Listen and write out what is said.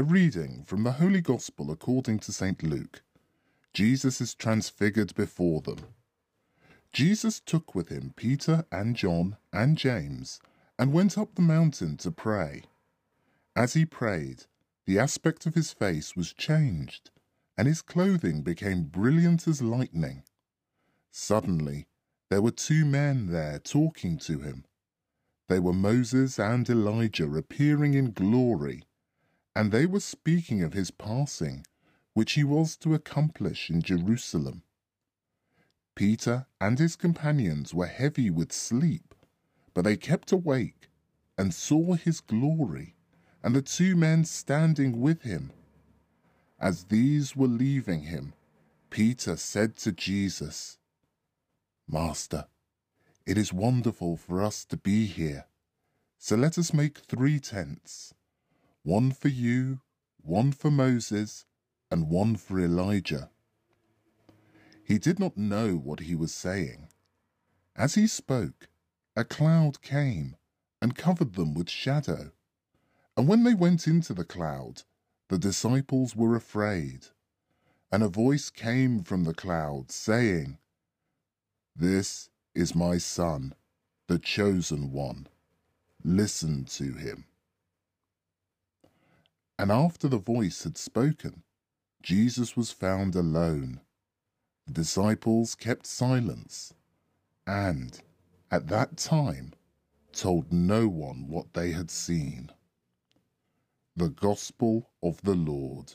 reading from the Holy Gospel according to St. Luke. Jesus is transfigured before them. Jesus took with him Peter and John and James and went up the mountain to pray. As he prayed, the aspect of his face was changed, and his clothing became brilliant as lightning. Suddenly, there were two men there talking to him. They were Moses and Elijah appearing in glory, and they were speaking of his passing, which he was to accomplish in Jerusalem. Peter and his companions were heavy with sleep, but they kept awake and saw his glory and the two men standing with him. As these were leaving him, Peter said to Jesus, Master, it is wonderful for us to be here. So let us make three tents one for you, one for Moses, and one for Elijah. He did not know what he was saying. As he spoke, a cloud came and covered them with shadow. And when they went into the cloud, the disciples were afraid. And a voice came from the cloud, saying, This is my Son, the chosen one. Listen to him. And after the voice had spoken, Jesus was found alone. The disciples kept silence, and, at that time, told no one what they had seen. The Gospel of the Lord.